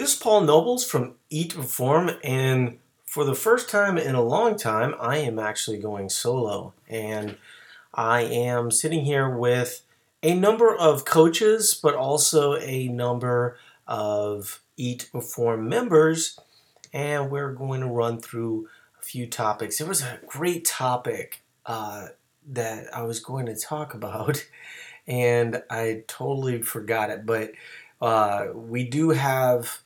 This is Paul Nobles from Eat to Perform, and for the first time in a long time, I am actually going solo. And I am sitting here with a number of coaches, but also a number of Eat to Perform members, and we're going to run through a few topics. There was a great topic uh, that I was going to talk about, and I totally forgot it, but uh, we do have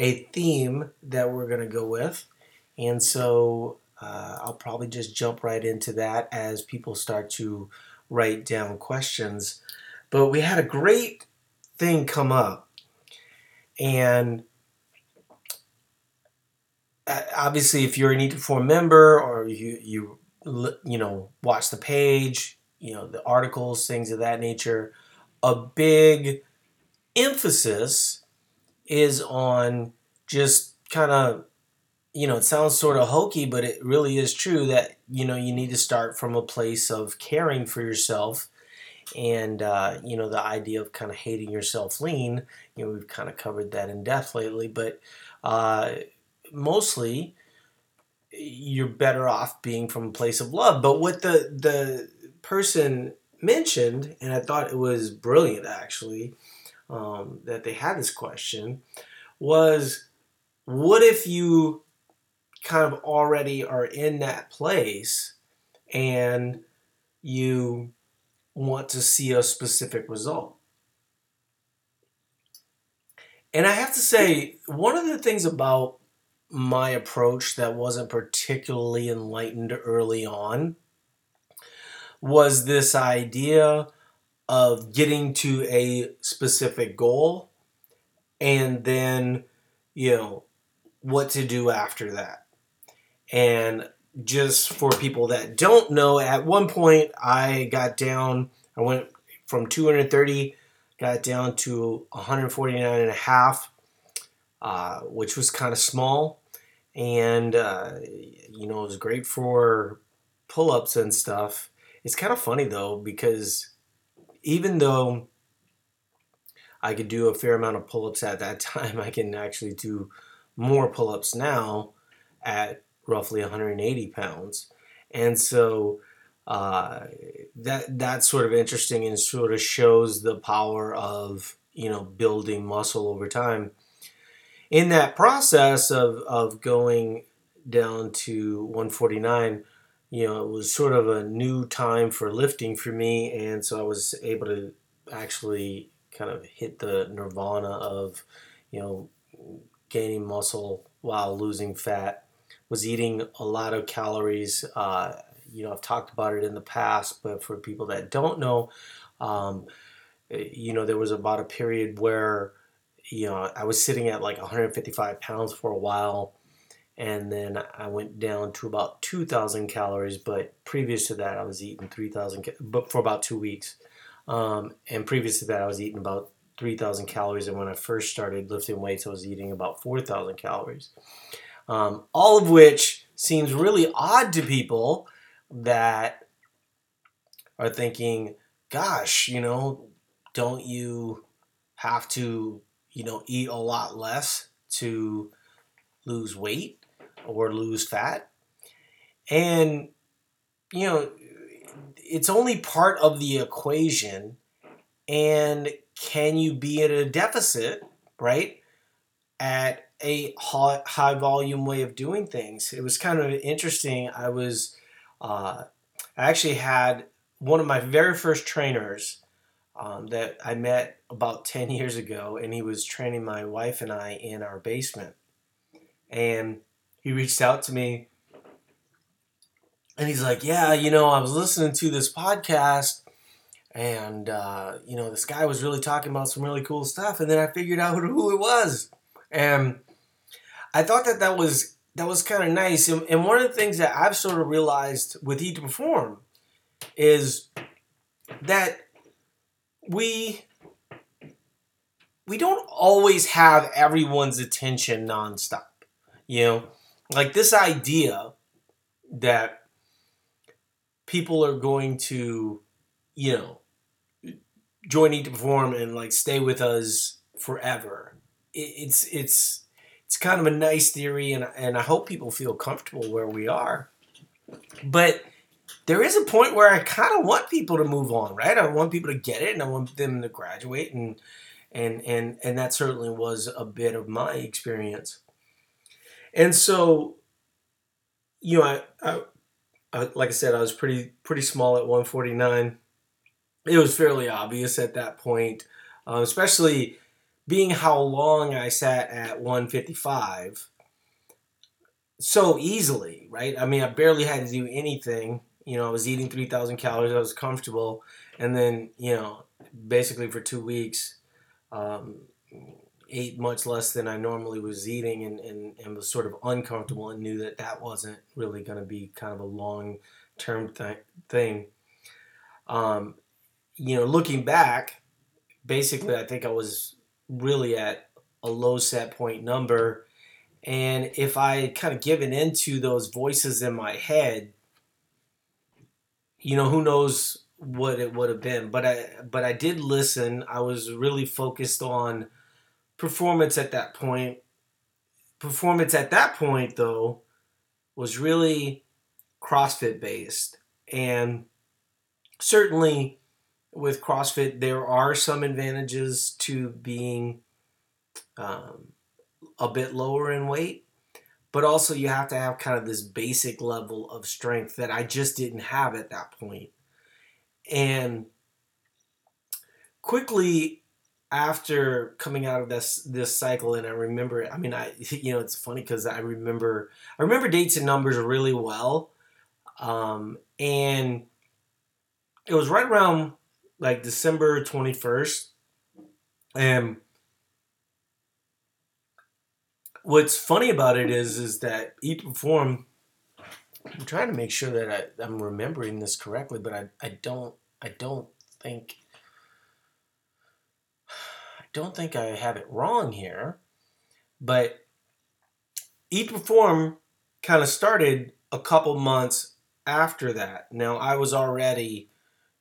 a theme that we're going to go with. And so uh, I'll probably just jump right into that as people start to write down questions. But we had a great thing come up. And uh, obviously, if you're a Eat to Perform member or you, you, you know, watch the page, you know, the articles, things of that nature, a big emphasis is on just kind of you know it sounds sort of hokey but it really is true that you know you need to start from a place of caring for yourself and uh, you know the idea of kind of hating yourself lean. You know we've kind of covered that in depth lately but uh, mostly you're better off being from a place of love. But what the the person mentioned and i thought it was brilliant actually um, that they had this question was what if you kind of already are in that place and you want to see a specific result? And I have to say, one of the things about my approach that wasn't particularly enlightened early on was this idea of getting to a specific goal and then, you know, what to do after that. And just for people that don't know, at one point I got down, I went from 230, got down to 149 and a half, uh, which was kind of small. And, uh, you know, it was great for pull ups and stuff. It's kind of funny though, because even though I could do a fair amount of pull ups at that time, I can actually do more pull ups now at roughly 180 pounds. And so uh, that that's sort of interesting and sort of shows the power of you know building muscle over time. In that process of, of going down to 149, you know, it was sort of a new time for lifting for me, and so I was able to actually kind of hit the nirvana of, you know, gaining muscle while losing fat. Was eating a lot of calories. Uh, you know, I've talked about it in the past, but for people that don't know, um, you know, there was about a period where, you know, I was sitting at like 155 pounds for a while and then I went down to about 2,000 calories. But previous to that, I was eating 3,000, but for about two weeks. Um, and previous to that, I was eating about 3,000 calories. And when I first started lifting weights, I was eating about 4,000 calories. Um, all of which seems really odd to people that are thinking, gosh, you know, don't you have to, you know, eat a lot less to lose weight? Or lose fat. And, you know, it's only part of the equation. And can you be at a deficit, right, at a high volume way of doing things? It was kind of interesting. I was, uh, I actually had one of my very first trainers um, that I met about 10 years ago, and he was training my wife and I in our basement. And he reached out to me and he's like, Yeah, you know, I was listening to this podcast and, uh, you know, this guy was really talking about some really cool stuff. And then I figured out who it was. And I thought that that was. That was kind of nice. And, and one of the things that I've sort of realized with Eat to Perform is that we we don't always have everyone's attention nonstop. You know, like this idea that people are going to, you know, join Eat to Perform and like stay with us forever it's it's it's kind of a nice theory, and and I hope people feel comfortable where we are. But there is a point where I kind of want people to move on, right? I want people to get it, and I want them to graduate, and and and and that certainly was a bit of my experience. And so, you know, I, I, I like I said, I was pretty pretty small at 149. It was fairly obvious at that point, uh, especially being how long I sat at 155 so easily, right? I mean, I barely had to do anything. You know, I was eating 3,000 calories, I was comfortable. And then, you know, basically for two weeks, um, ate much less than I normally was eating and, and, and was sort of uncomfortable and knew that that wasn't really going to be kind of a long term th- thing. Um, you know, looking back, basically, I think I was really at a low set point number. And if I had kind of given into those voices in my head, you know, who knows what it would have been. But I but I did listen. I was really focused on performance at that point. Performance at that point though was really CrossFit based. And certainly with CrossFit, there are some advantages to being um, a bit lower in weight, but also you have to have kind of this basic level of strength that I just didn't have at that. And quickly after coming out of this this cycle and I remember I mean I you know it's funny cuz I remember I remember dates and numbers really well um, and it was right around like December 21st. And what's funny about it is is that Eat Perform I'm trying to make sure that I, I'm remembering this correctly, but I, I don't I don't think don't think I have it wrong here. But Eat Perform kind of started a couple months after that. Now I was already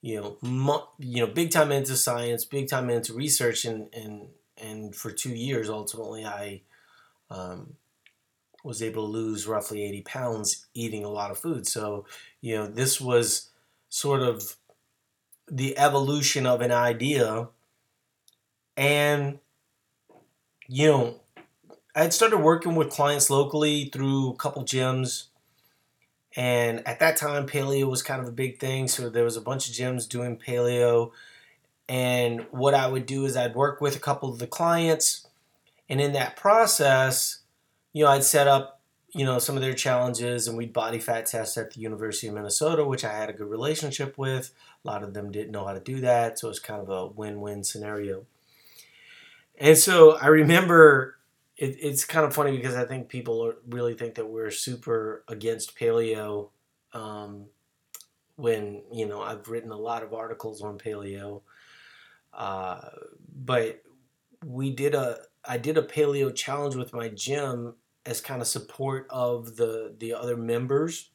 you know, you know, big time into science, big time into research, and and and for two years, ultimately, I um, was able to lose roughly eighty pounds eating a lot of food. So, you know, this was sort of the evolution of an idea, and you know, I had started working with clients locally through a couple gyms and at that time, paleo was kind of a big thing. So there was a bunch of gyms doing paleo. And what I would do is I'd work with a couple of the clients. And in that process, you know, I'd set up, you know, some of their challenges and we'd body fat test at the University of Minnesota, which I had a good relationship with. A lot of them didn't know how to do that. So it was kind of a win win scenario. And so I remember it, it's kind of funny because I think people really think that we're super against paleo. Um, when you know I've written a lot of articles on paleo, uh, but we did a I did a paleo challenge with my gym as kind of support of the the other members,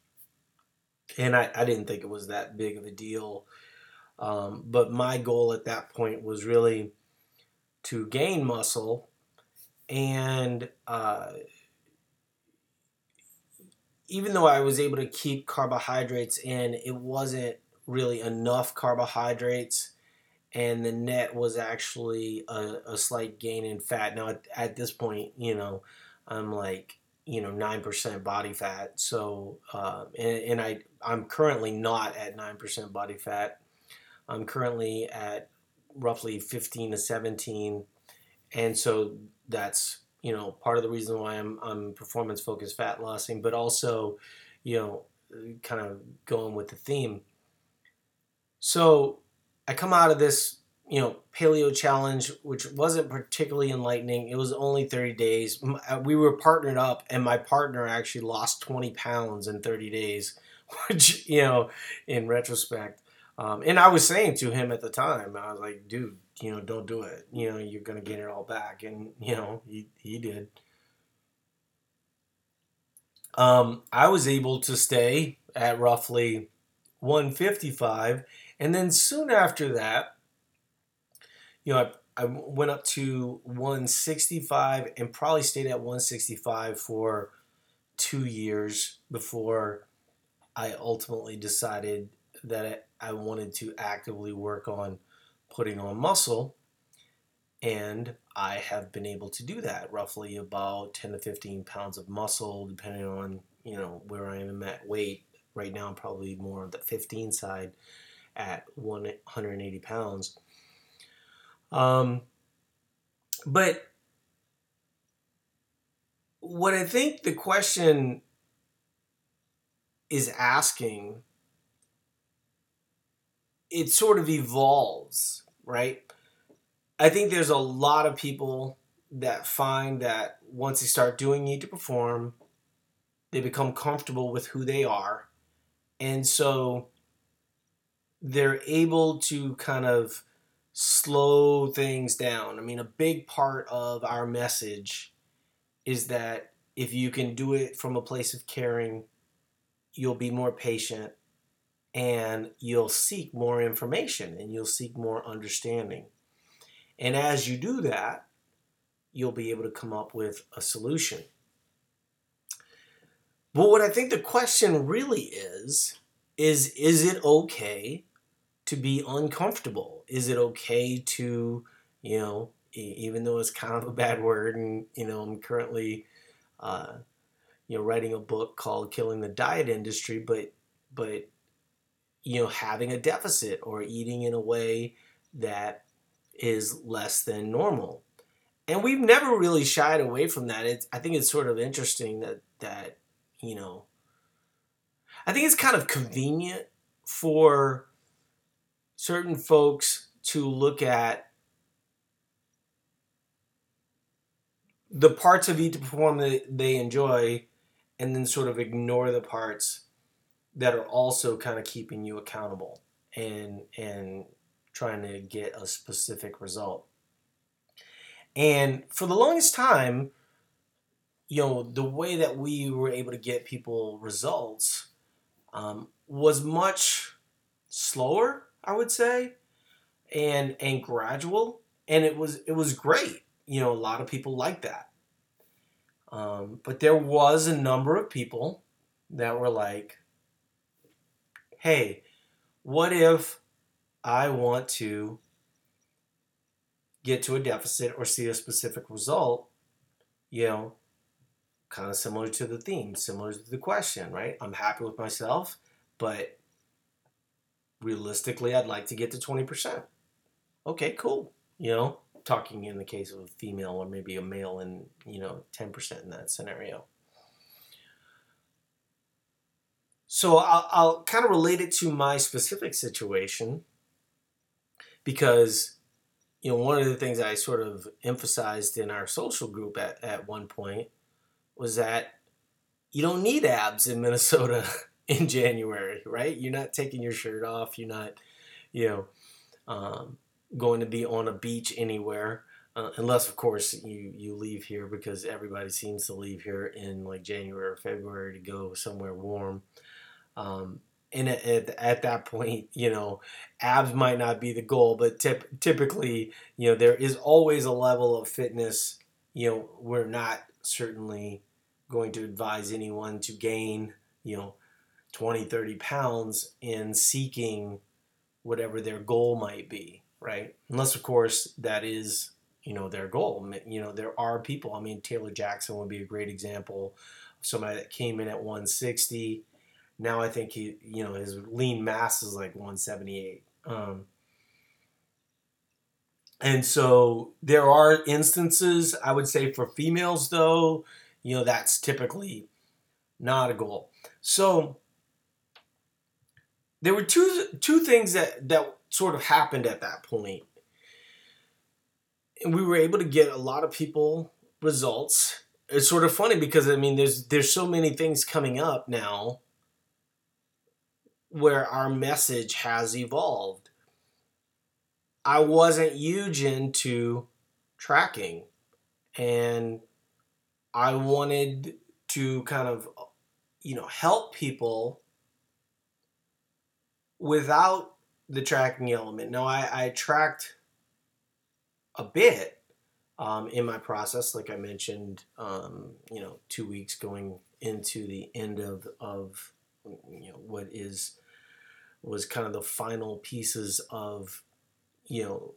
and I, I didn't think it was that big of a deal. Um, but my goal at that point was really to gain muscle and uh, even though I was able to keep carbohydrates in, it wasn't really enough carbohydrates, and the net was actually a, a slight gain in fat. Now, at, at, this point, you know, I'm like, you know, nine percent body fat. So, uh, and, and I I'm currently not at nine percent body fat. I'm currently at roughly 15 to 17 and so that's you know part of the reason why I'm I'm performance focused fat lossing, but also you know kind of going with the theme. So I come out of this you know paleo challenge, which wasn't particularly enlightening. It was only 30 days. Uh, we were partnered up, and my partner actually lost 20 pounds in 30 days, which you know in retrospect. Um, and I was saying to him at the time, I was like, dude, you know, don't do it. You know, you're going to get it all back. And, you know, he, he did. Um, I was able to stay at roughly 155. And then soon after that, you know, I I went up to 165 and probably stayed at 165 for two years before I ultimately decided that I wanted to actively work on putting on muscle. And I have been able to do that roughly about 10 to 15 pounds of muscle, depending on, you know, where I am at weight. Right now, I'm probably more on the 15 side at 180 pounds. Um, but what I think the question is asking, it sort of evolves, right? I think there's a lot of people that find that once they start doing Eat to Perform, they become comfortable with who they are. And so they're able to kind of slow things down. I mean, a big part of our message is that if you can do it from a place of caring, you'll be more patient and you'll seek more information and you'll seek more understanding. And as you do that, you'll be able to come up with a solution. But what I think the question really is is is it okay to be uncomfortable? Is it okay to, you know, even though it's kind of a bad word, and you know, I'm currently, uh, you know, writing a book called "Killing the Diet Industry," but but you know, having a deficit or eating in a way that is less than normal, and we've never really shied away from that. It's, I think it's sort of interesting that that you know, I think it's kind of convenient for certain folks to look at the parts of Eat to Perform that they enjoy and then sort of ignore the parts that are also kind of keeping you accountable and and trying to get a specific result. And for the longest time, you know, the way that we were able to get people results um, was much slower I would say, and and gradual, and it was it was great. You know, a lot of people like that. Um, but there was a number of people that were like, "Hey, what if I want to get to a deficit or see a specific result?" You know, kind of similar to the theme, similar to the question, right? I'm happy with myself, but realistically, I'd like to get to 20%. Okay, cool. You know, talking in the case of a female or maybe a male and, you know, 10% in that scenario. So I'll, I'll kind of relate it to my specific situation because, you know, one of the things I sort of emphasized in our social group at, at one point was that you don't need abs in Minnesota in January, right? You're not taking your shirt off. You're not, you know, um, going to be on a beach anywhere. Uh, unless, of course, you, you leave here because everybody seems to leave here in like January or February to go somewhere warm. Um, and at, at, at, that point, you know, abs might not be the goal, but tip, typically, you know, there is always a level of fitness. You know, we're not certainly going to advise anyone to gain, you know, 20, 30 pounds in seeking whatever their goal might be, right? Unless, of course, that is, you know, their goal. You know, there are people, I mean, Taylor Jackson would be a great example somebody that came in at 160. Now I think he, you know, his lean mass is like 178. Um, and so there are instances, I would say for females though, you know, that's typically not a goal. So there were two two things that that sort of happened at that point and we were able to get a lot of people results it's sort of funny because i mean there's there's so many things coming up now where our message has evolved i wasn't huge into tracking and i wanted to kind of you know help people without the tracking element. Now, I, I tracked a bit um, in my process, like I mentioned, um, you know, two weeks going into the end of of you know what is was kind of the final pieces of you know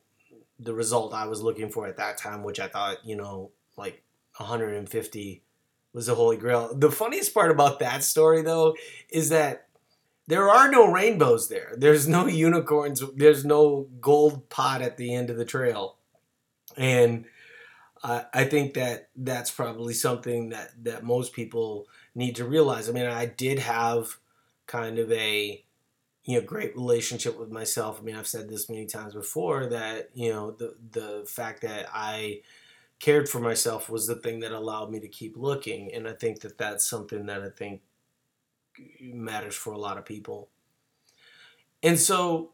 the result I was looking for at that time, which I thought you know like 150 was the holy grail. The funniest part about that story though is that there are no rainbows there. There's no unicorns. There's no gold pot at the end of the trail, and I, I think that that's probably something that that most people need to realize. I mean, I did have kind of a you know great relationship with myself. I mean, I've said this many times before that you know the the fact that I cared for myself was the thing that allowed me to keep looking, and I think that that's something that I think matters for a lot of people. And so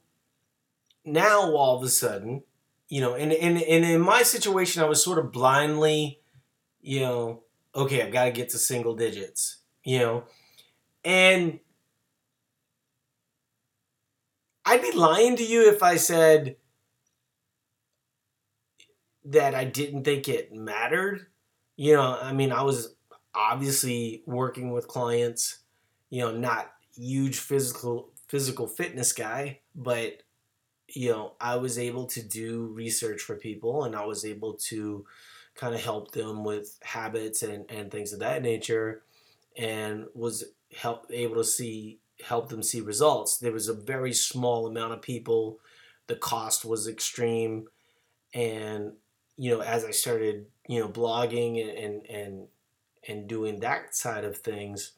now all of a sudden, you know, and, and, and in my situation, I was sort of blindly, you know, okay, I've got to get to single digits, you know, and I'd be lying to you if I said that I didn't think it mattered. You know, I mean, I was obviously working with clients, you know, not huge physical physical fitness guy, but you know, I was able to do research for people and I was able to kind of help them with habits and, and things of that nature and was help able to see help them see results. There was a very small amount of people. The cost was extreme and you know, as I started, you know, blogging and and and, doing that side of things,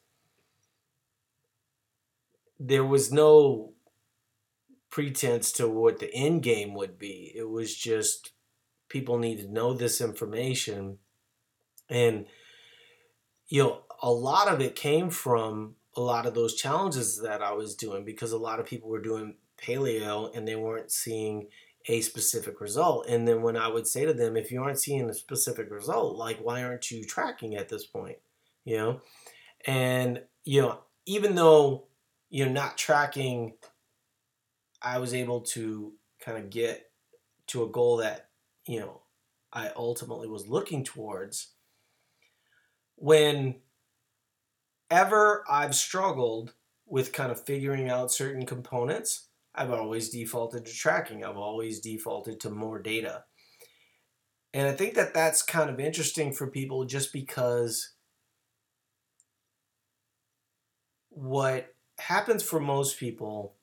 there was no pretense to what the end game would be. It was just people need to know this information. And, you know, a lot of it came from a lot of those challenges that I was doing because a lot of people were doing paleo and they weren't seeing a specific result. And then when I would say to them, if you aren't seeing a specific result, like why aren't you tracking at this point? You know? And, you know, even though you're not tracking I was able to kind of get to a goal that, you know, I ultimately was looking towards. When ever I've struggled with kind of figuring out certain components, I've always defaulted to tracking. I've always defaulted to more data. And I think that that's kind of interesting for people just because what happens for most people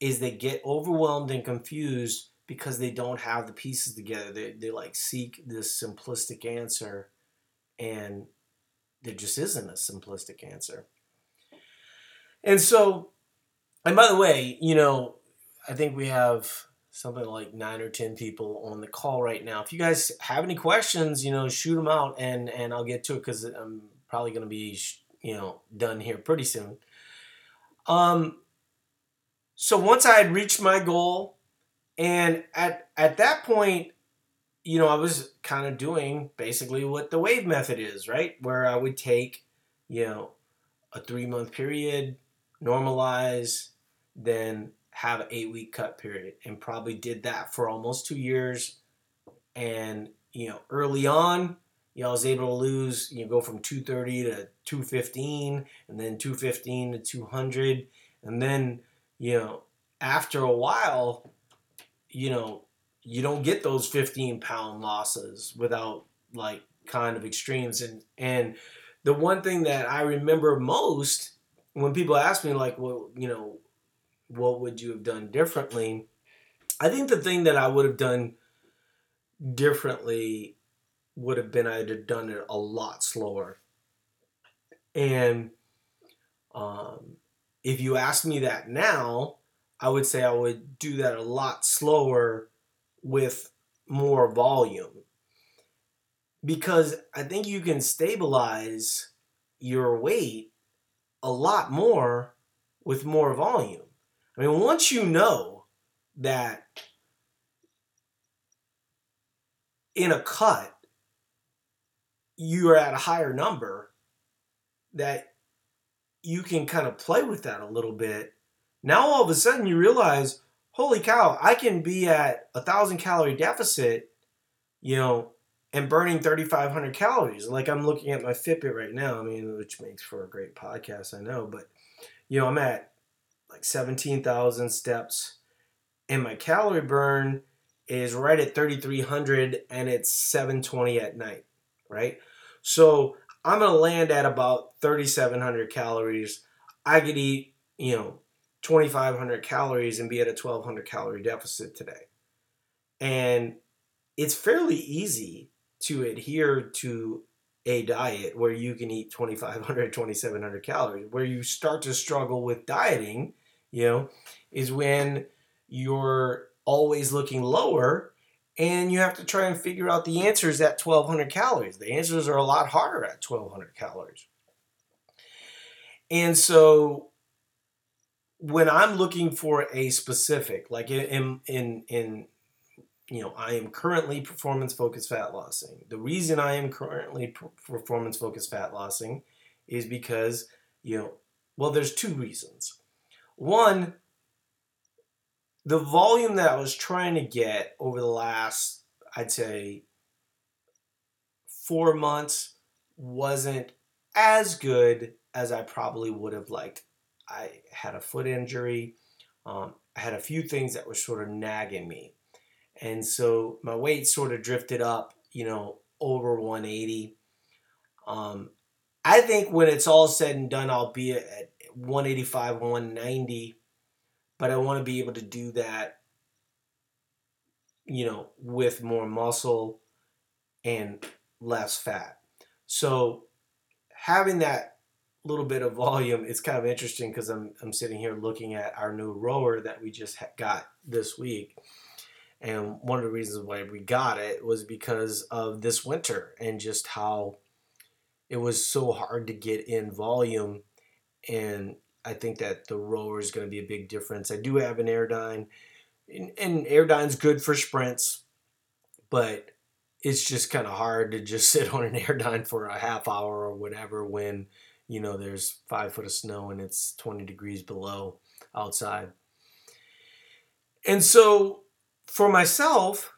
is they get overwhelmed and confused because they don't have the pieces together. They, they like seek this simplistic answer and there just isn't a simplistic answer. And so, and by the way, you know, I think we have something like nine or ten people on the call right now. If you guys have any questions, you know, shoot them out and and I'll get to it because I'm probably going to be you know done here pretty soon. Um, so once I had reached my goal, and at at that point, you know, I was kind of doing basically what the wave method is, right? Where I would take, you know, a three month period, normalize, then have an eight week cut period, and probably did that for almost two years. And you know, early on, you know, I was able to lose, you know, go from 230 to 215, and then 215 to 200, and then you know, after a while, you know, you don't get those 15 pound losses without like kind of extremes. And, and the one thing that I remember most when people ask me, like, well, you know, what would you have done differently? I think the thing that I would have done differently would have been I'd have done it a lot slower. And um, if you ask me that now, I would say I would do that a lot slower with more volume. Because I think you can stabilize your weight a lot more with more volume. I mean, once you know that in a cut, you are at a higher number, that you can kind of play with that a little bit. Now all of a sudden you realize, holy cow, I can be at a thousand calorie deficit you know, and burning 3,500 calories. Like I'm looking at my Fitbit right now, I mean, which makes for a great podcast, I know, but, you know, I'm at like 17,000 steps and my calorie burn is right at 3,300 and it's 720 at night, right? So I'm going to land at about 3,700 calories. I could eat, you know, 2,500 calories and be at a 1,200 calorie deficit today. And it's fairly easy to adhere to a diet where you can eat 2,500, 2,700 calories. Where you start to struggle with dieting, you know, is when you're always looking lower and you have to try and figure out the answers at 1200 calories. The answers are a lot harder at 1200 calories. And so when I'm looking for a specific, like in in in you know, I am currently performance focused fat lossing. The reason I am currently performance focused fat lossing is because, you know, well, there's two reasons. One, the volume that I was trying to get over the last, I'd say, four months wasn't as good as I probably would have liked. I had a foot injury. Um, I had a few things that were sort of nagging me. And so my weight sort of drifted up, you know, over 180. Um, I think when it's all said and done, I'll be at 185, 190 but I want to be able to do that, you know, with more muscle and less fat. So having that little bit of volume, it's kind of interesting because I'm, I'm sitting here looking at our new rower that we just got this week. And one of the reasons why we got it was because of this winter and just how it was so hard to get in volume and I think that the rower is going to be a big difference. I do have an Airdyne, and, and Airdyne's good for sprints, but it's just kind of hard to just sit on an Airdyne for a half hour or whatever when you know there's five foot of snow and it's 20 degrees below outside. And so for myself,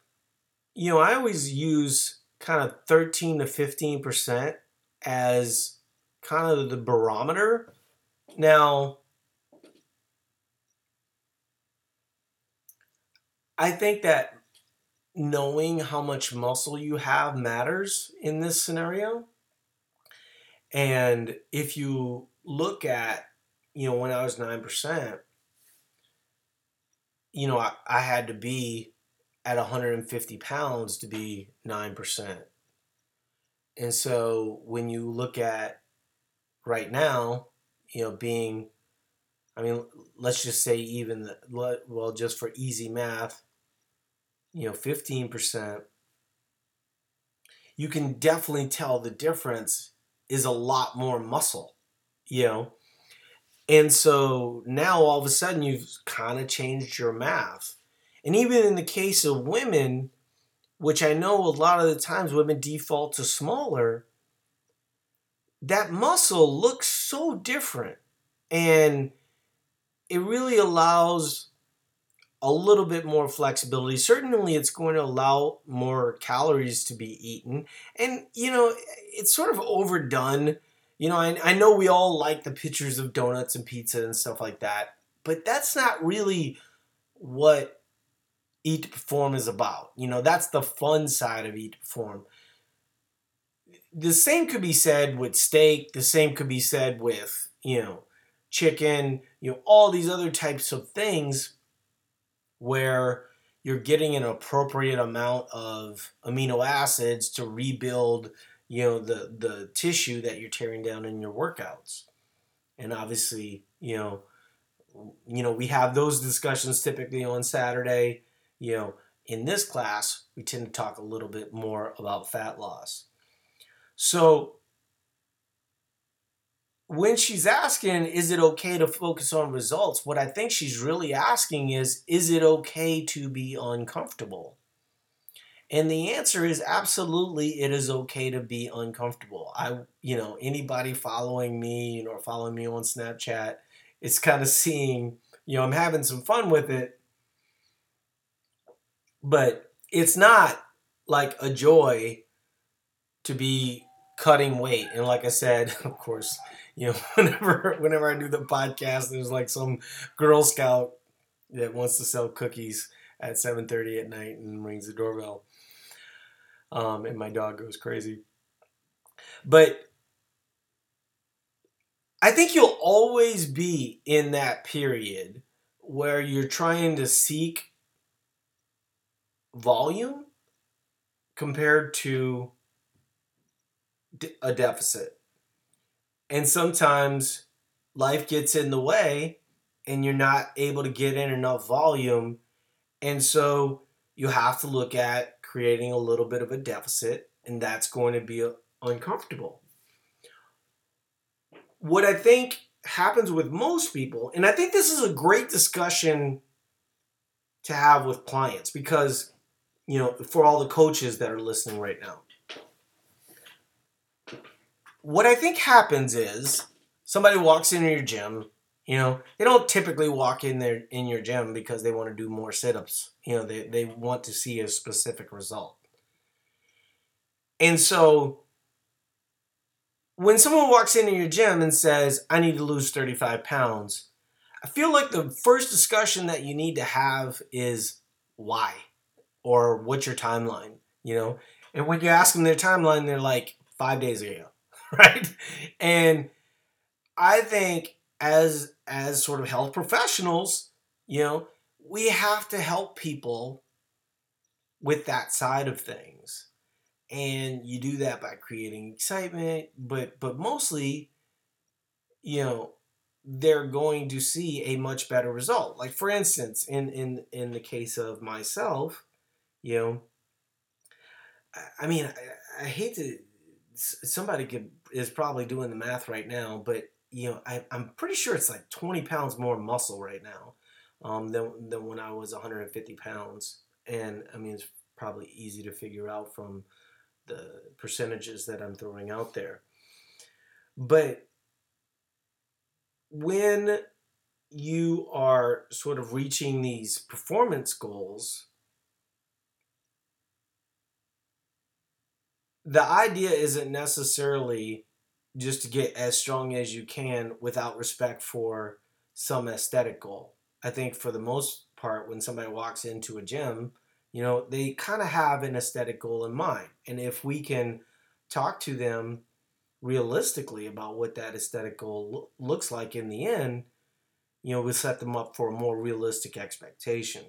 you know, I always use kind of 13 to 15% as kind of the barometer now, I think that knowing how much muscle you have matters in this scenario. And if you look at, you know, when I was 9%, you know, I, I had to be at 150 pounds to be 9%. And so when you look at right now, you know, being, I mean, let's just say even, the, well, just for easy math, you know, 15%, you can definitely tell the difference is a lot more muscle, you know. And so now all of a sudden you've kind of changed your math. And even in the case of women, which I know a lot of the times women default to smaller, that muscle looks so different and it really allows a little bit more flexibility. Certainly, it's going to allow more calories to be eaten. And, you know, it's sort of overdone. You know, I, I know we all like the pictures of donuts and pizza and stuff like that, but that's not really what Eat to Perform is about. You know, that's the fun side of Eat to Perform the same could be said with steak. The same could be said with, you know, chicken, you know, all these other types of things where you're getting an appropriate amount of amino acids to rebuild, you know, the the tissue that you're tearing down in your workouts. And obviously, you know, you know, we have those discussions typically on Saturday. You know, in this class, we tend to talk a little bit more about fat loss. So when she's asking, is it okay to focus on results? What I think she's really asking is, is it okay to be uncomfortable? And the answer is absolutely it is okay to be uncomfortable. I, you know, anybody following me, you know, following me on Snapchat, it's kind of seeing, you know, I'm having some fun with it. But it's not like a joy to be cutting weight. And like I said, of course, you know, whenever whenever I do the podcast, there's like some Girl Scout that wants to sell cookies at 7:30 at night and rings the doorbell. Um, and my dog goes crazy. But I think you'll always be in that period where you're trying to seek volume compared to a deficit. And sometimes life gets in the way and you're not able to get in enough volume. And so you have to look at creating a little bit of a deficit, and that's going to be uncomfortable. What I think happens with most people, and I think this is a great discussion to have with clients because, you know, for all the coaches that are listening right now what I think happens is somebody walks into your gym. You know, they don't typically walk in there in your gym because they want to do more sit-ups. You know, they, they want to see a specific result. And so when someone walks into your gym and says, I need to lose 35 pounds, I feel like the first discussion that you need to have is why or what's your timeline, you know? And when you ask them their timeline, they're like, five days ago. right? And I think as as sort of health professionals, you know, we have to help people with that side of things. And you do that by creating excitement, but but mostly, you know, they're going to see a much better result. Like for instance, in in in the case of myself, you know, I, mean, I, I hate to somebody could is probably doing the math right now, but you know, I, I'm pretty sure it's like 20 pounds more muscle right now um, than, than when I was 150 pounds. And I mean, it's probably easy to figure out from the percentages that I'm throwing out there. But when you are sort of reaching these performance goals, the idea isn't necessarily just to get as strong as you can without respect for some aesthetic goal. I think for the most part, when somebody walks into a gym, you know, they kind of have an aesthetic goal in mind. And if we can talk to them realistically about what that aesthetic goal lo- looks like in the end, you know, we set them up for a more realistic expectation.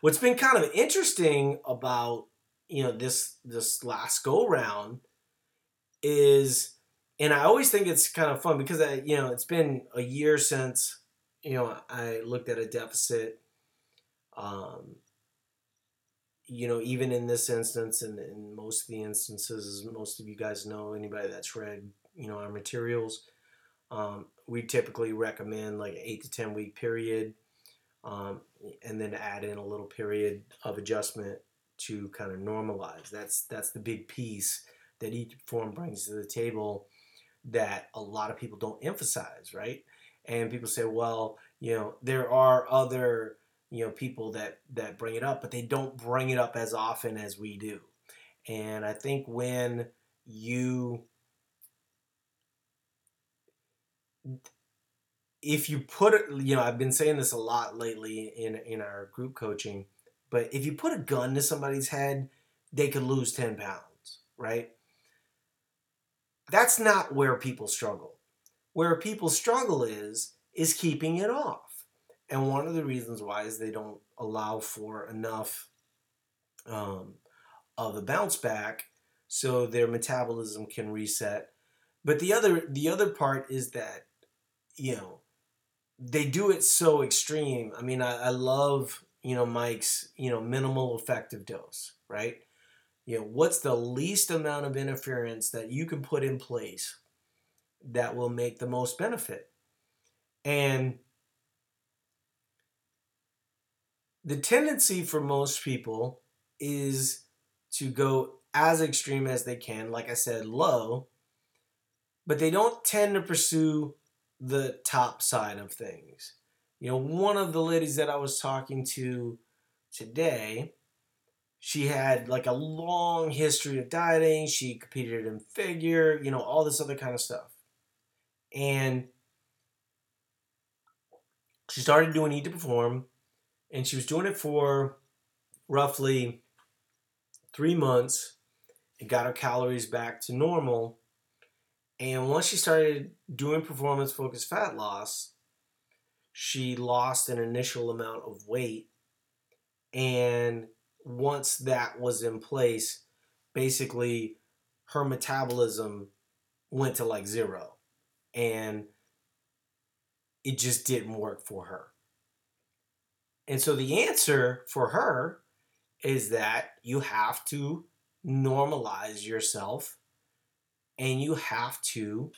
What's been kind of interesting about you know this this last go round is and I always think it's kind of fun because I you know it's been a year since you know I looked at a deficit um you know even in this instance and in most of the instances as most of you guys know anybody that's read you know our materials um, we typically recommend like 8 to 10 week period um, and then add in a little period of adjustment to kind of normalize. That's that's the big piece that each form brings to the table that a lot of people don't emphasize, right? And people say, well, you know, there are other you know people that that bring it up, but they don't bring it up as often as we do. And I think when you if you put it, you know, I've been saying this a lot lately in in our group coaching but if you put a gun to somebody's head, they could lose 10 pounds, right? That's not where people struggle. Where people struggle is is keeping it off. And one of the reasons why is they don't allow for enough um, of the bounce back so their metabolism can reset. But the other the other part is that you know they do it so extreme. I mean, I, I love you know, Mike's, you know, minimal effective dose, right? You know, what's the least amount of interference that you can put in place that will make the most benefit? And the tendency for most people is to go as extreme as they can, like I said, low, but they don't tend to pursue the top side of things. You know, one of the ladies that I was talking to today, she had like a long history of dieting. She competed in figure, you know, all this other kind of stuff. And she started doing Eat to Perform, and she was doing it for roughly three months. and got her calories back to normal. And once she started doing performance focused fat loss, she lost an initial amount of weight. And once that was in place, basically her metabolism went to like zero. And it just didn't work for her. And so the answer for her is that you have to normalize yourself and you have to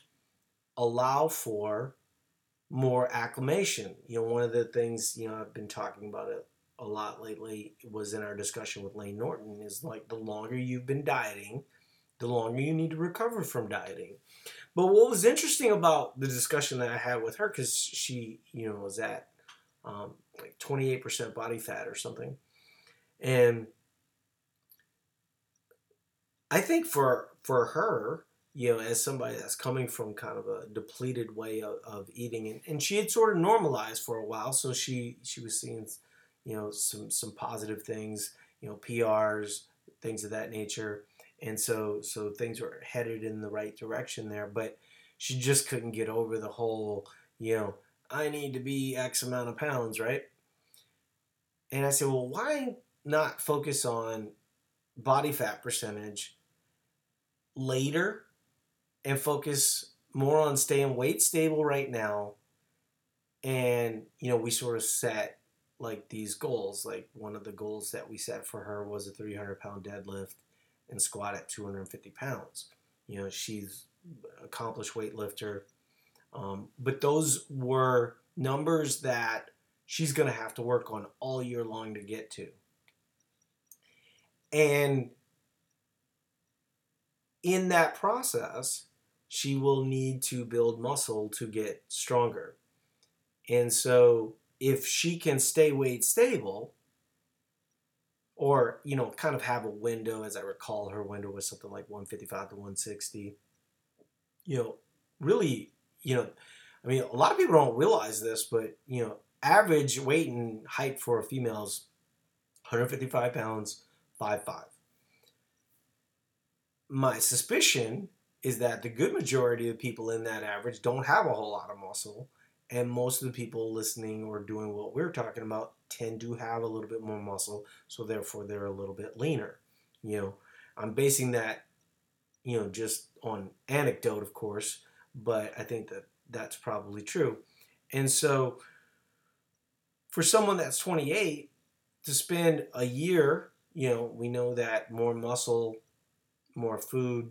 allow for more acclimation. You know, one of the things, you know, I've been talking about it a lot lately was in our discussion with Layne Norton is like the longer you've been dieting, the longer you need to recover from dieting. But what was interesting about the discussion that I had with her, because she, you know, was at um, like 28% body fat or something. And I think for for her, you know, as somebody that's coming from kind of a depleted way of, of eating, and, and she had sort of normalized for a while, so she she was seeing, you know, some some positive things, you know, PRs, things of that nature, and so so things were headed in the right direction there, but she just couldn't get over the whole, you know, I need to be X amount of pounds, right? And I said, well, why not focus on body fat percentage later and focus more on staying weight stable right now? And, you know, we sort of set like these goals. Like one of the goals that we set for her was a 300 pound deadlift and squat at 250 pounds. You know, she's accomplished weightlifter. Um, but those were numbers that she's going to have to work on all year long to get to. And in that process, she will need to build muscle to get stronger. And so, if she can stay weight stable, or you know, kind of have a window, as I recall, her window was something like 155 to 160. You know, really, you know, I mean, a lot of people don't realize this, but you know, average weight and height for a female is 155 pounds, 5'5. My suspicion is that the good majority of people in that average don't have a whole lot of muscle, and most of the people listening or doing what we're talking about tend to have a little bit more muscle, so therefore they're a little bit leaner. You know, I'm basing that, you know, just on anecdote, of course, but I think that that's probably true. And so, for someone that's 28 to spend a year, you know, we know that more muscle, more food,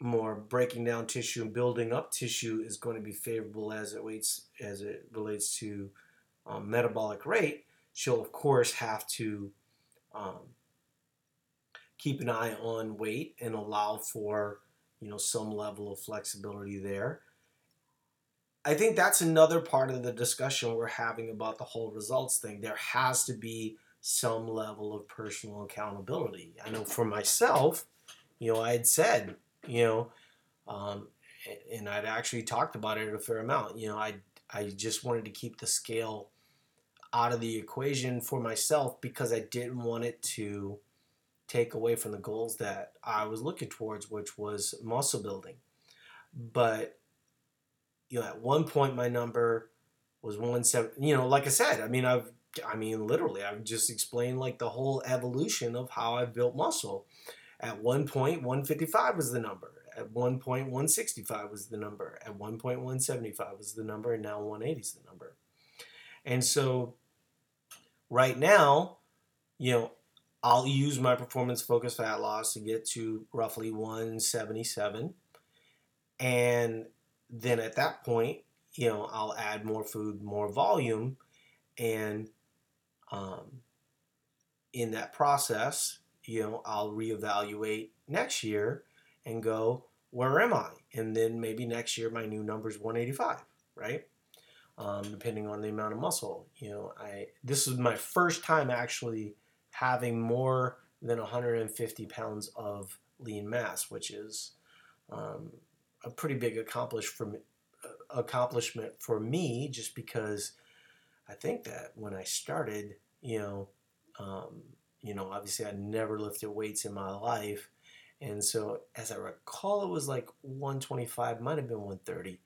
more breaking down tissue and building up tissue is going to be favorable as it relates as it relates to um, metabolic rate. She'll of course have to um, keep an eye on weight and allow for you know some level of flexibility there. I think that's another part of the discussion we're having about the whole results thing. There has to be some level of personal accountability. I know for myself, you know, I had said, you know, um, and I'd actually talked about it a fair amount. You know, I I just wanted to keep the scale out of the equation for myself because I didn't want it to take away from the goals that I was looking towards, which was muscle building. But you know, at one point my number was one seven. You know, like I said, I mean, I've, I mean, literally, I've just explained like the whole evolution of how I've built muscle. At one point, 155 was the number. At one point, 165 was the number. At one point, 175 was the number, and now 180 is the number. And so, right now, you know, I'll use my performance focused fat loss to get to roughly 177. And then at that point, you know, I'll add more food, more volume, and um, in that process, you know, I'll reevaluate next year and go, where am I? And then maybe next year my new number is 185, right? Um, depending on the amount of muscle. You know, I this is my first time actually having more than 150 pounds of lean mass, which is um, a pretty big accomplish for uh, accomplishment for me, just because I think that when I started, you know, um, you know, obviously I never lifted weights in my life, and so as I recall, it was like 125, might have been 130,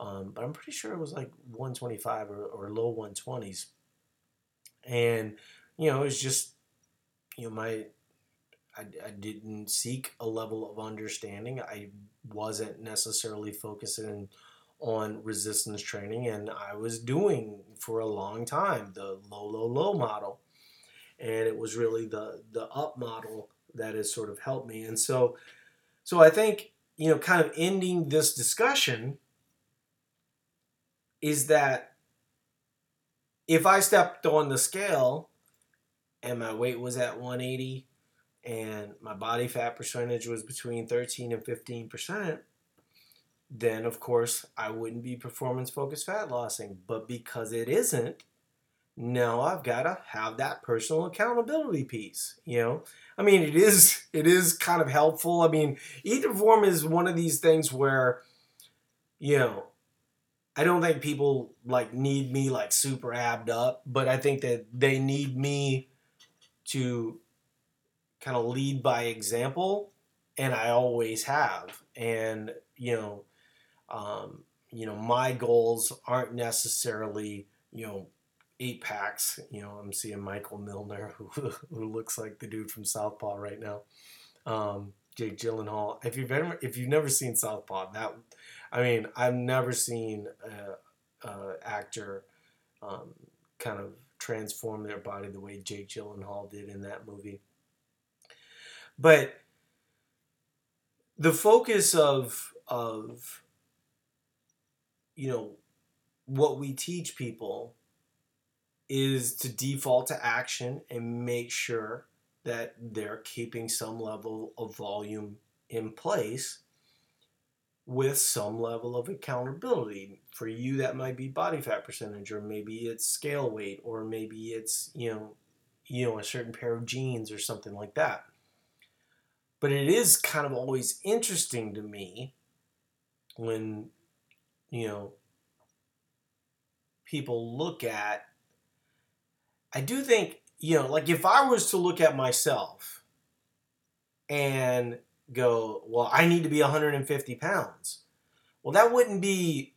um, but I'm pretty sure it was like 125 or, or low 120s, and you know, it was just, you know, my I, I didn't seek a level of understanding. I wasn't necessarily focusing on resistance training, and I was doing for a long time the low, low, low model, and it was really the the up model that has sort of helped me. And so, so I think you know, kind of ending this discussion is that if I stepped on the scale and my weight was at 180 and my body fat percentage was between 13 and 15 percent then of course I wouldn't be performance focused fat lossing. But because it isn't, now I've got to have that personal accountability piece. You know, I mean, it is it is kind of helpful. I mean, Eat to Perform is one of these things where, you know, I don't think people like need me like super abbed up, but I think that they need me to kind of lead by example, and I always have. And you know, um, you know, my goals aren't necessarily, you know, eight packs. You know, I'm seeing Michael Milner, who, who looks like the dude from Southpaw right now. Um, Jake Gyllenhaal. If you've ever, if you've never seen Southpaw, that, I mean, I've never seen a, a actor um, kind of transform their body the way Jake Gyllenhaal did in that movie. But the focus of of you know, what we teach people is to default to action and make sure that they're keeping some level of volume in place with some level of accountability. For you, that might be body fat percentage, or maybe it's scale weight, or maybe it's you know, you know, a certain pair of jeans or something like that. But it is kind of always interesting to me when you know, people look at, I do think, you know, like if I was to look at myself and go, well, I need to be 150 pounds. Well, that wouldn't be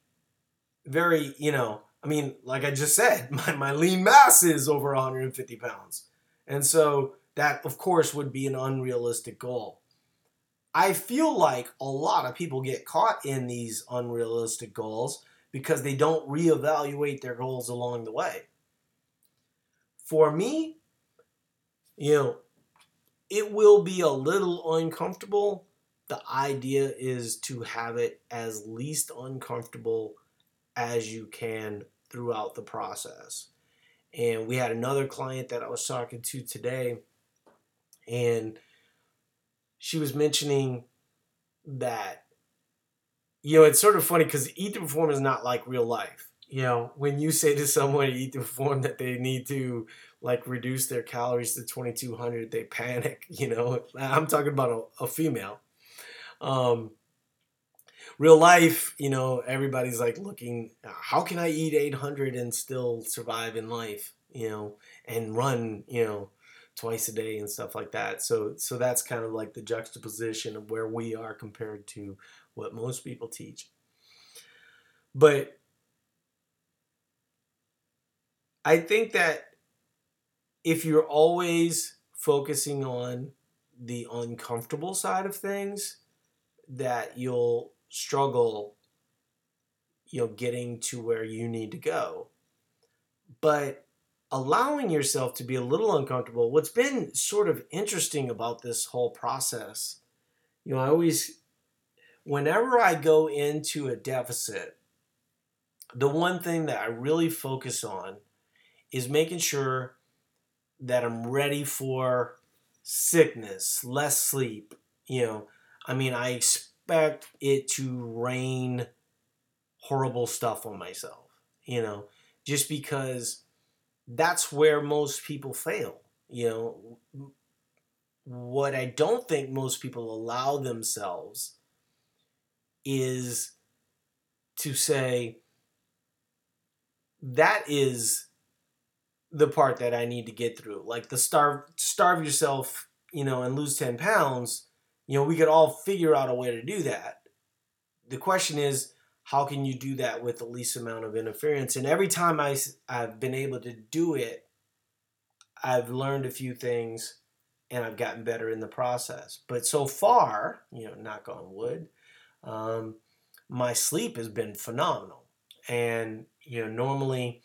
very, you know, I mean, like I just said, my, my lean mass is over 150 pounds. And so that, of course, would be an unrealistic goal. I feel like a lot of people get caught in these unrealistic goals because they don't reevaluate their goals along the way. For me, you know, it will be a little uncomfortable. The idea is to have it as least uncomfortable as you can throughout the process. And we had another client that I was talking to today, and she was mentioning that you know it's sort of funny because to perform is not like real life you know when you say to someone Eat to Perform that they need to like reduce their calories to 2200 they panic you know i'm talking about a, a female um, real life you know everybody's like looking how can i eat 800 and still survive in life you know and run you know twice a day and stuff like that. So so that's kind of like the juxtaposition of where we are compared to what most people teach. But I think that if you're always focusing on the uncomfortable side of things, that you'll struggle you know getting to where you need to go. But allowing yourself to be a little uncomfortable. What's been sort of interesting about this whole process, you know, I always, whenever I go into a deficit, the one thing that I really focus on is making sure that I'm ready for sickness, less sleep. You know, I mean, I expect it to rain horrible stuff on myself, you know, just because that's where most people fail. You know, what I don't think most people allow themselves is to say, that is the part that I need to get through. Like the starve starve yourself, you know, and lose 10 pounds, you know, we could all figure out a way to do that. The question is, how can you do that with the least amount of interference? And every time I, I've been able to do it, I've learned a few things and I've gotten better in the process. But so far, you know, knock on wood, um, my sleep has been phenomenal. And, you know, normally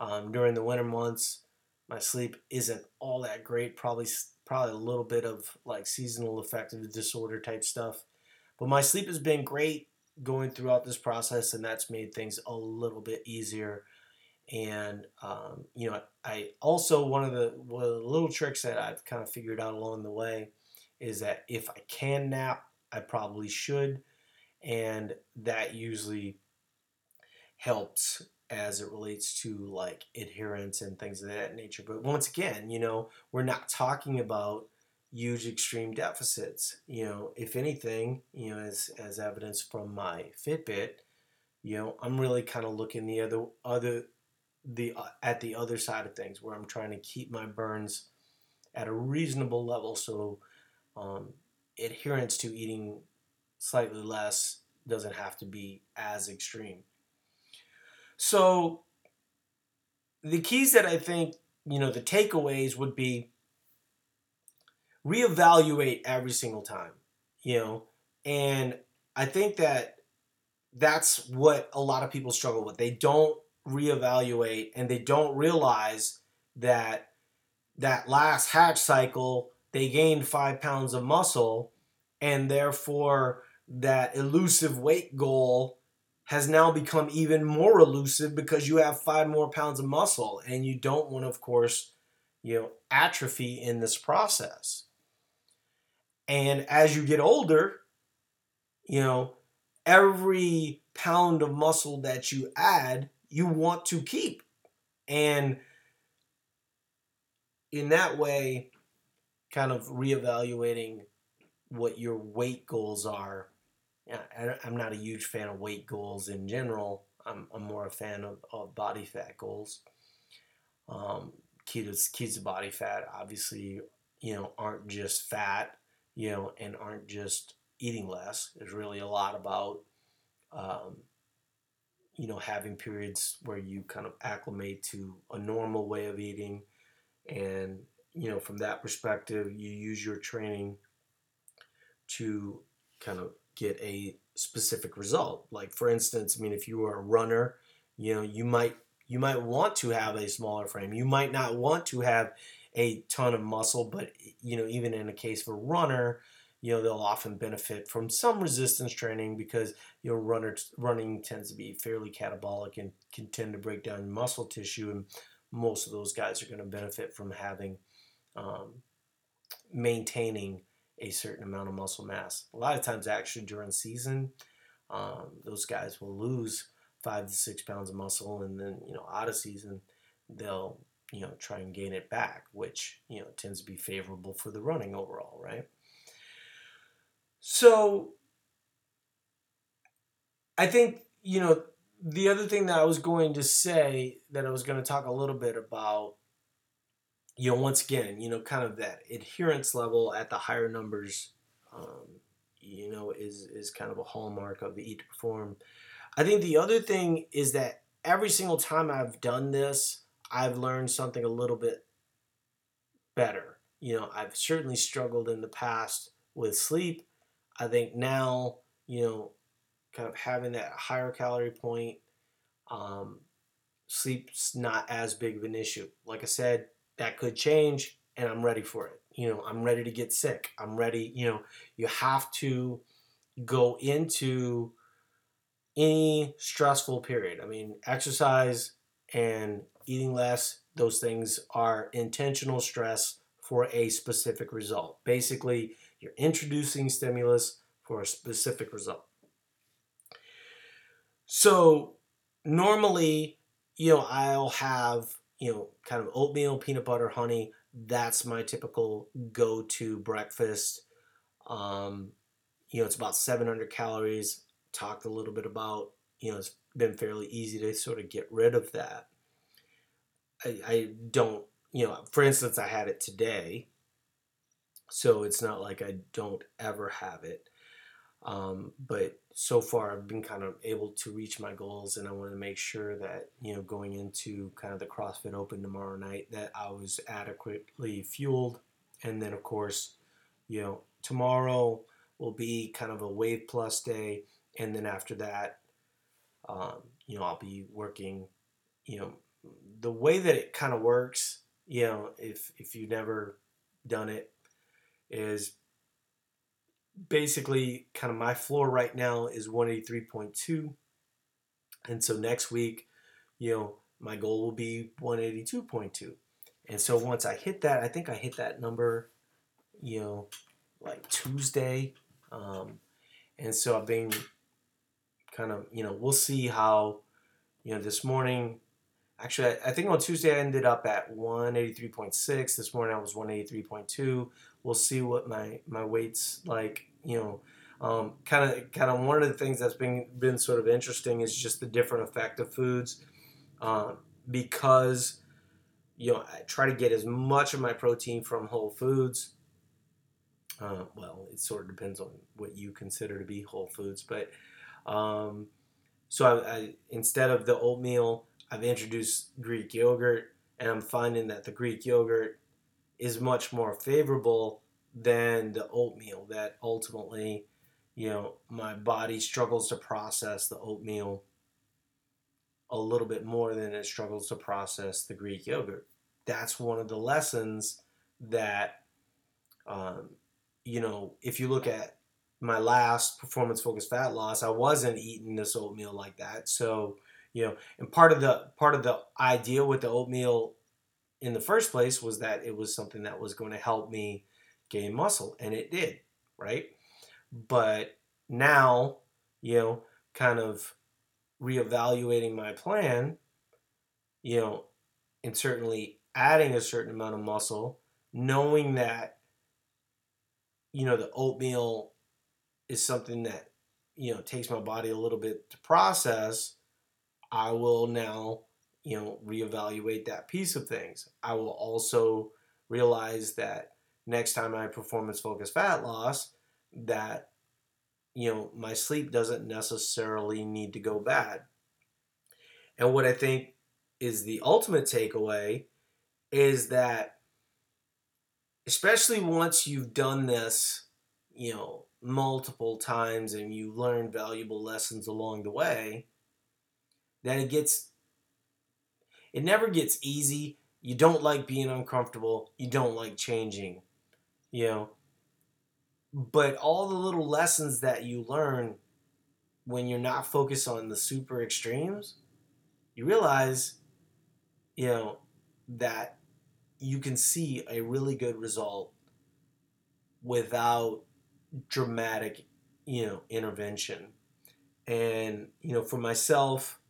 um, during the winter months, my sleep isn't all that great. Probably, probably a little bit of like seasonal affective disorder type stuff. But my sleep has been great going throughout this process, and that's made things a little bit easier. And um, you know, I also one of the one of the little tricks that I've kind of figured out along the way is that if I can nap, I probably should, and that usually helps as it relates to like adherence and things of that nature. But once again, you know, we're not talking about huge extreme deficits. You know, if anything, you know, as as evidence from my Fitbit, you know, I'm really kind of looking the other other the uh, at the other side of things where I'm trying to keep my burns at a reasonable level so um, adherence to eating slightly less doesn't have to be as extreme. So the keys that I think, you know, the takeaways would be reevaluate every single time, you know, and I think that that's what a lot of people struggle with. They don't reevaluate and they don't realize that that last hatch cycle they gained five pounds of muscle and therefore that elusive weight goal has now become even more elusive because you have five more pounds of muscle and you don't want of course you know atrophy in this process and as you get older you know every pound of muscle that you add you want to keep. And in that way, kind of reevaluating what your weight goals are. I'm not a huge fan of weight goals in general. I'm, I'm more a fan of, of body fat goals. Um, keto, keys to body fat, obviously, you know, aren't just fat, you know, and aren't just eating less. There's really a lot about um, you know, having periods where you kind of acclimate to a normal way of eating. And, you know, from that perspective, you use your training to kind of get a specific result. Like, for instance, I mean, if you are a runner, you know, you might you might want to have a smaller frame. You might not want to have a ton of muscle, but you know, even in a case of a runner, you know they'll often benefit from some resistance training because you know runner running tends to be fairly catabolic and can tend to break down muscle tissue and most of those guys are going to benefit from having um, maintaining a certain amount of muscle mass. A lot of times actually during season um, those guys will lose five to six pounds of muscle and then you know out of season they'll you know try and gain it back which you know tends to be favorable for the running overall right? So I think, you know, the other thing that I was going to say that I was going to talk a little bit about, you know, once again, you know, kind of that adherence level at the higher numbers, um, you know, is is kind of a hallmark of the eat to perform. I think the other thing is that every single time I've done this, I've learned something a little bit better. You know, I've certainly struggled in the past with sleep. I think now, you know, kind of having that higher calorie point, um, sleep's not as big of an issue. Like I said, that could change, and I'm ready for it. You know, I'm ready to get sick. I'm ready. You know, you have to go into any stressful period. I mean, exercise and eating less, those things are intentional stress for a specific result. Basically, you're introducing stimulus for a specific result. So normally, you know, I'll have, you know, kind of oatmeal, peanut butter, honey. that's my typical go-to breakfast. Um, you know, it's about 700 calories. Talked a little bit about, you know, it's been fairly easy to sort of get rid of that. I, I don't, you know, for instance, I had it today, so it's not like I don't ever have it. Um, but so far, I've been kind of able to reach my goals, and I want to make sure that you know, going into kind of the CrossFit Open tomorrow night, that I was adequately fueled, and then of course, you know, tomorrow will be kind of a wave plus day, and then after that, um, you know, I'll be working, you know, the way that it kind of works, you know, if if you've never done it, is basically kind of my floor right now is 183.2 and so next week you know my goal will be 182.2 and so once i hit that i think i hit that number you know like tuesday. Um, and so i've been kind of you know we'll see how you know this morning actually I, I think on tuesday i ended up at 183.6 this morning i was 183.2 we'll see what my my weight's like you know kind of kind of one of the things that's been been sort of interesting is just the different effect of foods um, because you know I try to get as much of my protein from whole foods. Uh, well, it sort of depends on what you consider to be whole foods, but um, so I, I, instead of the oatmeal, I've introduced Greek yogurt, and I'm finding that the Greek yogurt is much more favorable than the oatmeal that ultimately you know my body struggles to process the oatmeal a little bit more than it struggles to process the greek yogurt. That's one of the lessons that um, you know if you look at my last performance focused fat loss i wasn't eating this oatmeal like that. So you know and part of the part of the idea with the oatmeal in the first place was that it was something that was going to help me gain muscle, and it did, right? But now, you know, kind of reevaluating my plan, you know, and certainly adding a certain amount of muscle, knowing that, you know, the oatmeal is something that, you know, takes my body a little bit to process, I will now, you know, reevaluate that piece of things. I will also realize that next time I performance focus fat loss that you know my sleep doesn't necessarily need to go bad. And what I think is the ultimate takeaway is that especially once you've done this, you know, multiple times and you learn valuable lessons along the way, that it gets it never gets easy. You don't like being uncomfortable. You don't like changing you know but all the little lessons that you learn when you're not focused on the super extremes you realize you know that you can see a really good result without dramatic you know intervention. And you know for myself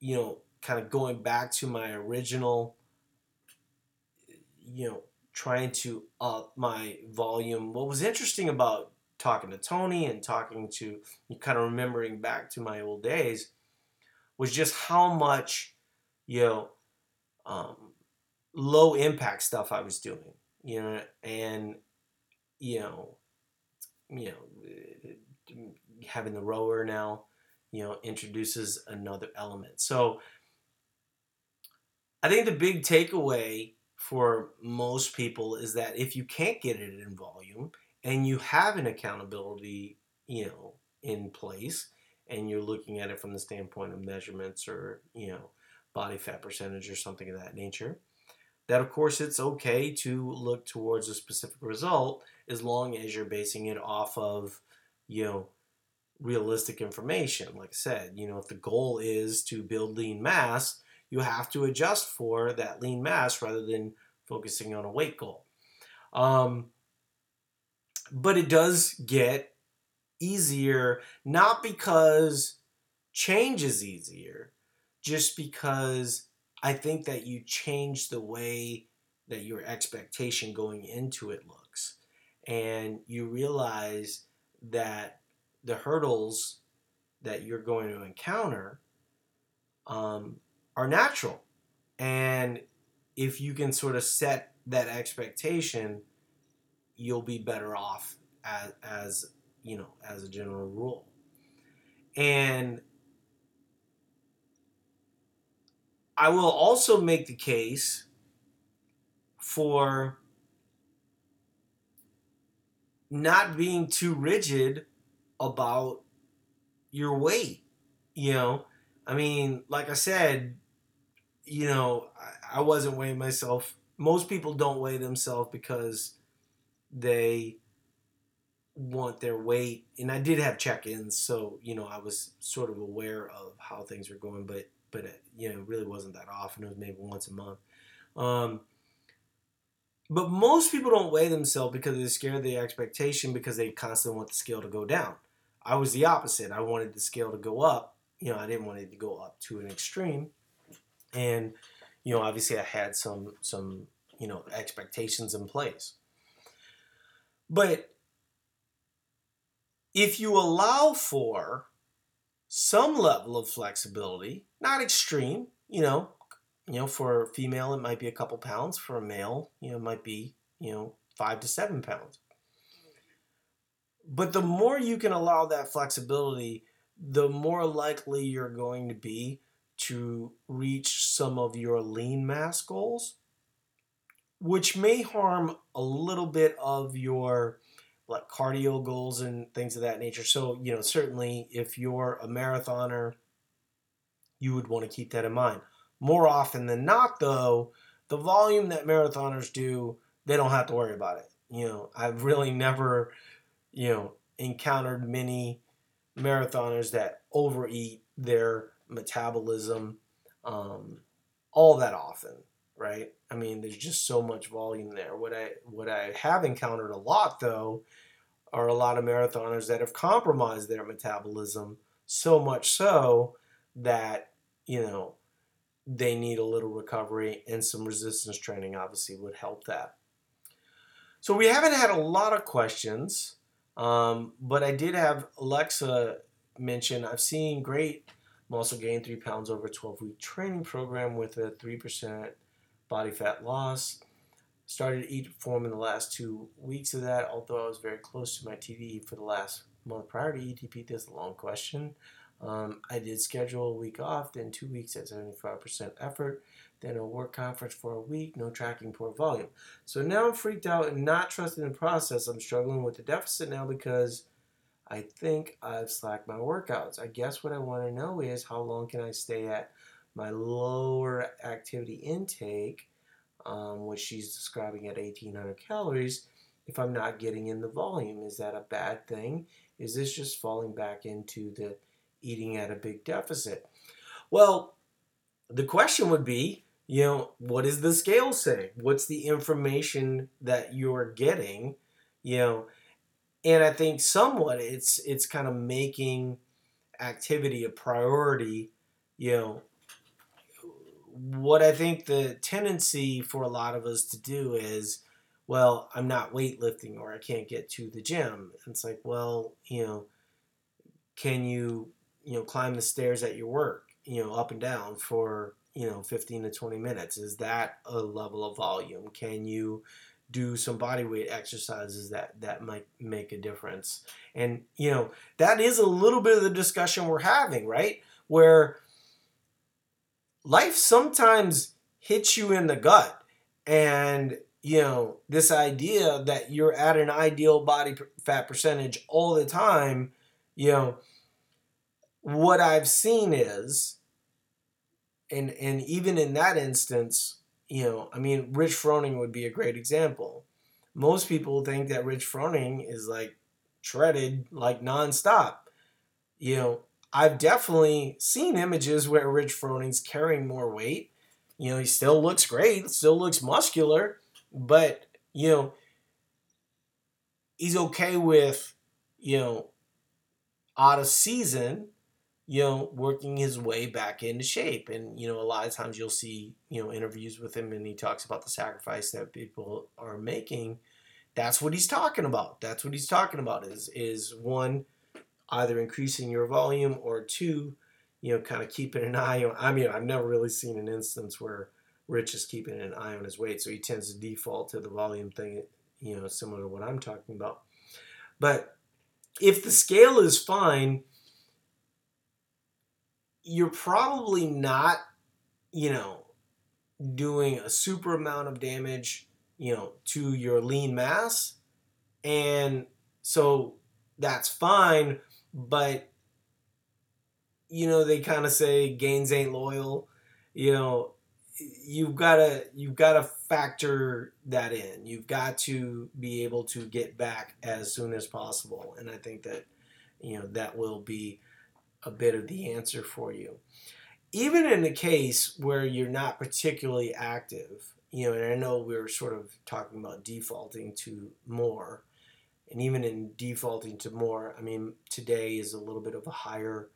you know kind of going back to my original you know trying to up my volume. What was interesting about talking to Tony and talking to kind of remembering back to my old days was just how much you know um, low impact stuff I was doing. You know, and you know, you know, having the rower now, you know, introduces another element. So I think the big takeaway for most people is that if you can't get it in volume and you have an accountability, you know, in place and you're looking at it from the standpoint of measurements or, you know, body fat percentage or something of that nature, that of course it's okay to look towards a specific result as long as you're basing it off of, you know, realistic information. Like I said, you know, if the goal is to build lean mass, you have to adjust for that lean mass rather than focusing on a weight goal. Um, but it does get easier, not because change is easier, just because I think that you change the way that your expectation going into it looks. And you realize that the hurdles that you're going to encounter um, are natural. And if you can sort of set that expectation, you'll be better off as, as you know, as a general rule. And I will also make the case for not being too rigid about your weight. You know, I mean, like I said, you know, I, I wasn't weighing myself. Most people don't weigh themselves because they want their weight. And I did have check-ins, so you know, I was sort of aware of how things were going, but but it, you know, really wasn't that often. It was maybe once a month. Um, but most people don't weigh themselves because they're scared of the expectation because they constantly want the scale to go down. I was the opposite. I wanted the scale to go up. You know, I didn't want it to go up to an extreme. And, you know, obviously I had some some, you know, expectations in place. But if you allow for some level of flexibility, not extreme, you know, you know, for a female it might be a couple pounds, for a male, you know, it might be, you know, 5 to 7 pounds. But the more you can allow that flexibility, the more likely you're going to be to reach some of your lean mass goals, which may harm a little bit of your like cardio goals and things of that nature. So, you know, certainly if you're a marathoner, you would want to keep that in mind. More often than not, though, the volume that marathoners do, they don't have to worry about it. You know, I've really never, you know, encountered many marathoners that overeat their metabolism um, all that often, right? I mean, there's just so much volume there. What I what I have encountered a lot though are a lot of marathoners that have compromised their metabolism so much so that you know they need a little recovery and some resistance training obviously would help that. So we haven't had a lot of questions, um, but I did have Alexa mention I've seen great muscle gain three pounds over a 12 week training program with a 3% body fat loss. Started to eat form in the last two weeks of that, although I was very close to my TDEE for the last month prior to ETP. This is a long question. Um, I did schedule a week off, then two weeks at 75% effort, then a work conference for a week, no tracking, poor volume. So now I'm freaked out and not trusting the process. I'm struggling with the deficit now because I think I've slacked my workouts. I guess what I want to know is how long can I stay at my lower activity intake um, which she's describing at 1800 calories, if I'm not getting in the volume. Is that a bad thing? Is this just falling back into the eating at a big deficit? Well, the question would be, you know, what does the scale say? What's the information that you're getting? You know, and I think somewhat it's it's kind of making activity a priority, you know, what I think the tendency for a lot of us to do is, well, I'm not weightlifting or I can't get to the gym. It's like, well, you know, can you, you know, climb the stairs at your work, you know, up and down for, you know, 15 to 20 minutes? Is that a level of volume? Can you do some body weight exercises that that might make a difference? And, you know, that is a little bit of the discussion we're having, right? Where life sometimes hits you in the gut and you know this idea that you're at an ideal body fat percentage all the time you know what i've seen is and and even in that instance you know i mean rich froning would be a great example most people think that rich froning is like shredded like nonstop you know I've definitely seen images where Rich Froning's carrying more weight. You know, he still looks great, still looks muscular, but you know, he's okay with, you know, out of season, you know, working his way back into shape. And, you know, a lot of times you'll see, you know, interviews with him and he talks about the sacrifice that people are making. That's what he's talking about. That's what he's talking about is is one, either increasing your volume or two, you know, kind of keeping an eye on I mean, I've never really seen an instance where Rich is keeping an eye on his weight, so he tends to default to the volume thing, you know, similar to what I'm talking about. But if the scale is fine, you're probably not, you know, doing a super amount of damage, you know, to your lean mass. And so that's fine, but you know, they kind of say gains ain't loyal. You know, you've got to you've got to factor that in. You've got to be able to get back as soon as possible, and I think that you know that will be a bit of the answer for you. Even in the case where you're not particularly active, you know, and I know we are sort of talking about defaulting to more, and even in defaulting to more, I mean, today is a little bit of a higher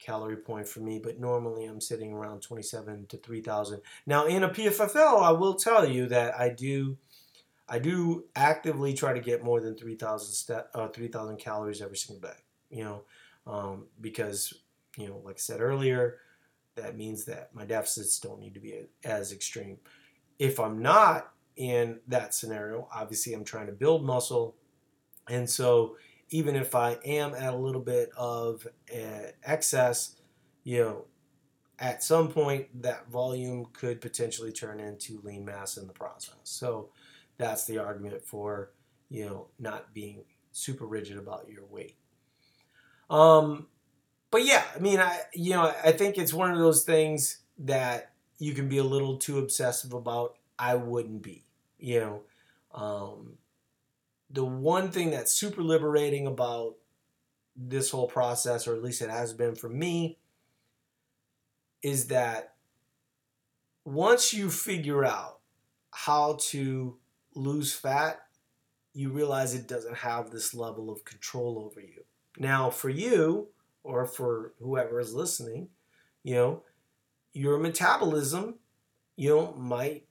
calorie point for me, but normally I'm sitting around 27 to 3,000. Now in a PFFL, I will tell you that I do I do actively try to get more than 3,000 step uh, 3,000 calories every single day. You know, um, because you know, like I said earlier, that means that my deficits don't need to be as extreme. If I'm not in that scenario, obviously I'm trying to build muscle, and so even if I am at a little bit of uh, excess, you know, at some point that volume could potentially turn into lean mass in the process. So that's the argument for, you know, not being super rigid about your weight. Um, but yeah, I mean, I you know, I think it's one of those things that you can be a little too obsessive about. I wouldn't be, you know. Um, the one thing that's super liberating about this whole process, or at least it has been for me, is that once you figure out how to lose fat, you realize it doesn't have this level of control over you. Now, for you, or for whoever is listening, you know, your metabolism, you know, might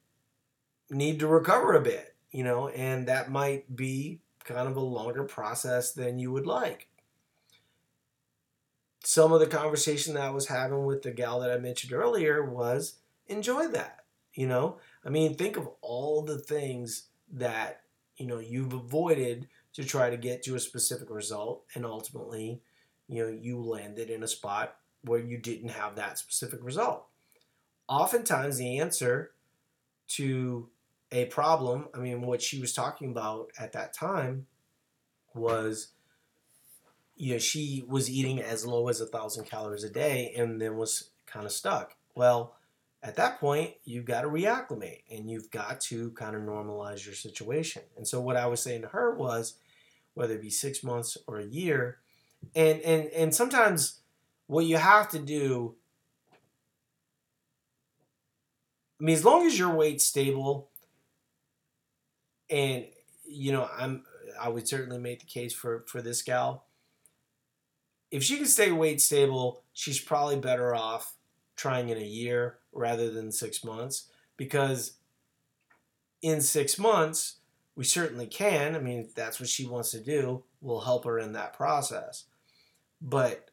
need to recover a bit you know, and that might be kind of a longer process than you would like. Some of the conversation that I was having with the gal that I mentioned earlier was enjoy that. You know, I mean, think of all the things that, you know, you've avoided to try to get to a specific result, and ultimately, you know, you landed in a spot where you didn't have that specific result. Oftentimes, the answer to a problem. I mean, what she was talking about at that time was, you know, she was eating as low as a thousand calories a day and then was kind of stuck. Well, at that point, you've got to reacclimate and you've got to kind of normalize your situation. And so, what I was saying to her was, whether it be six months or a year, and and and sometimes what you have to do. I mean, as long as your weight's stable and you know, I'm I would certainly make the case for for this gal. If she can stay weight stable, she's probably better off trying in a year rather than six months because in six months we certainly can. I mean, if that's what she wants to do, we'll help her in that process. But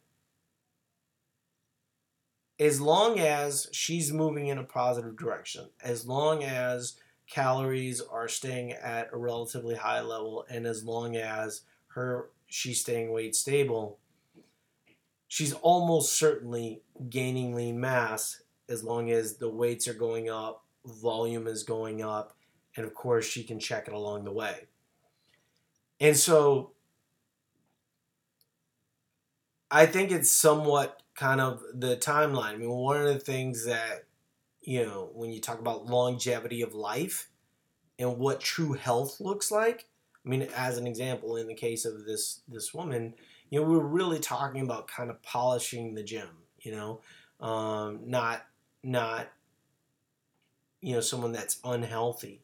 as long as she's moving in a positive direction, as long as calories are staying at a relatively high level and as long as her she's staying weight stable she's almost certainly gaining lean mass as long as the weights are going up volume is going up and of course she can check it along the way and so i think it's somewhat kind of the timeline i mean one of the things that you know, when you talk about longevity of life and what true health looks like. I mean, as an example, in the case of this this woman, you know, we are really talking about kind of polishing the gym. You know, um, not not you know someone that's unhealthy.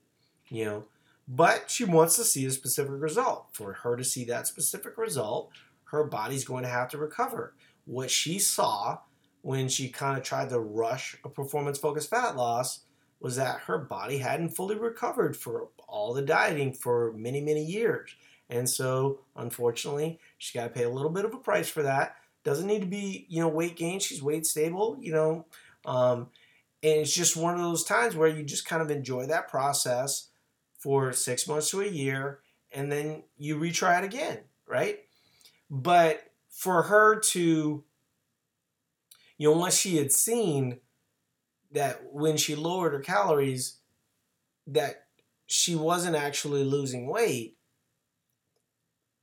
You know, but she wants to see a specific result. For her to see that specific result, her body's going to have to recover. what she saw when she kind of tried to rush a performance focused fat loss was that her body hadn't fully recovered for all the dieting for many, many years. And so, unfortunately, she's got to pay a little bit of a price for that. Doesn't need to be, you know, weight gain. She's weight stable, you know. Um, and it's just one of those times where you just kind of enjoy that process for six months to a year and then you retry it again, right? But for her to, you know, once she had seen that when she lowered her calories, that she wasn't actually losing weight,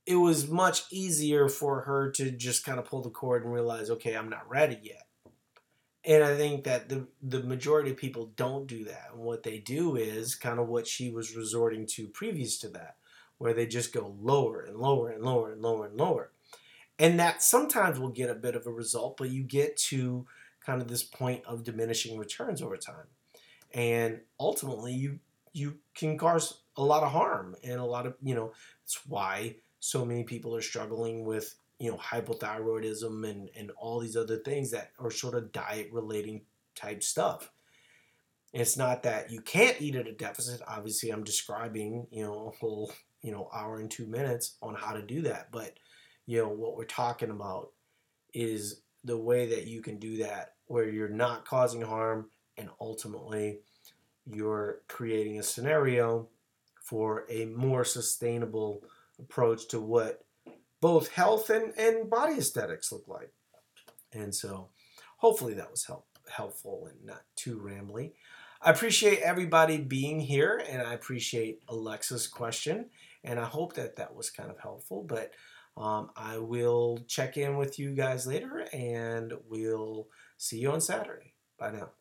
it was much easier for her to just kind of pull the cord and realize, okay, I'm not ready yet. And I think that the the majority of people don't do that. And what they do is kind of what she was resorting to previous to that, where they just go lower and lower and lower and lower and lower. And that sometimes will get a bit of a result, but you get to kind of this point of diminishing returns over time. And ultimately you you can cause a lot of harm and a lot of, you know, it's why so many people are struggling with you know hypothyroidism and and all these other things that are sort of diet relating type stuff. It's not that you can't eat at a deficit obviously i'm describing you know a whole you know hour and two minutes on how to do that but you know what we're talking about is the way that you can do that where you're not causing harm and ultimately you're creating a scenario for a more sustainable approach to what both health and, and body aesthetics look like. And so hopefully that was help, helpful and not too rambly. I appreciate everybody being here and I appreciate Alexa's question. And I hope that that was kind of helpful. But um, I will check in with you guys later and we'll see you on Saturday. Bye now.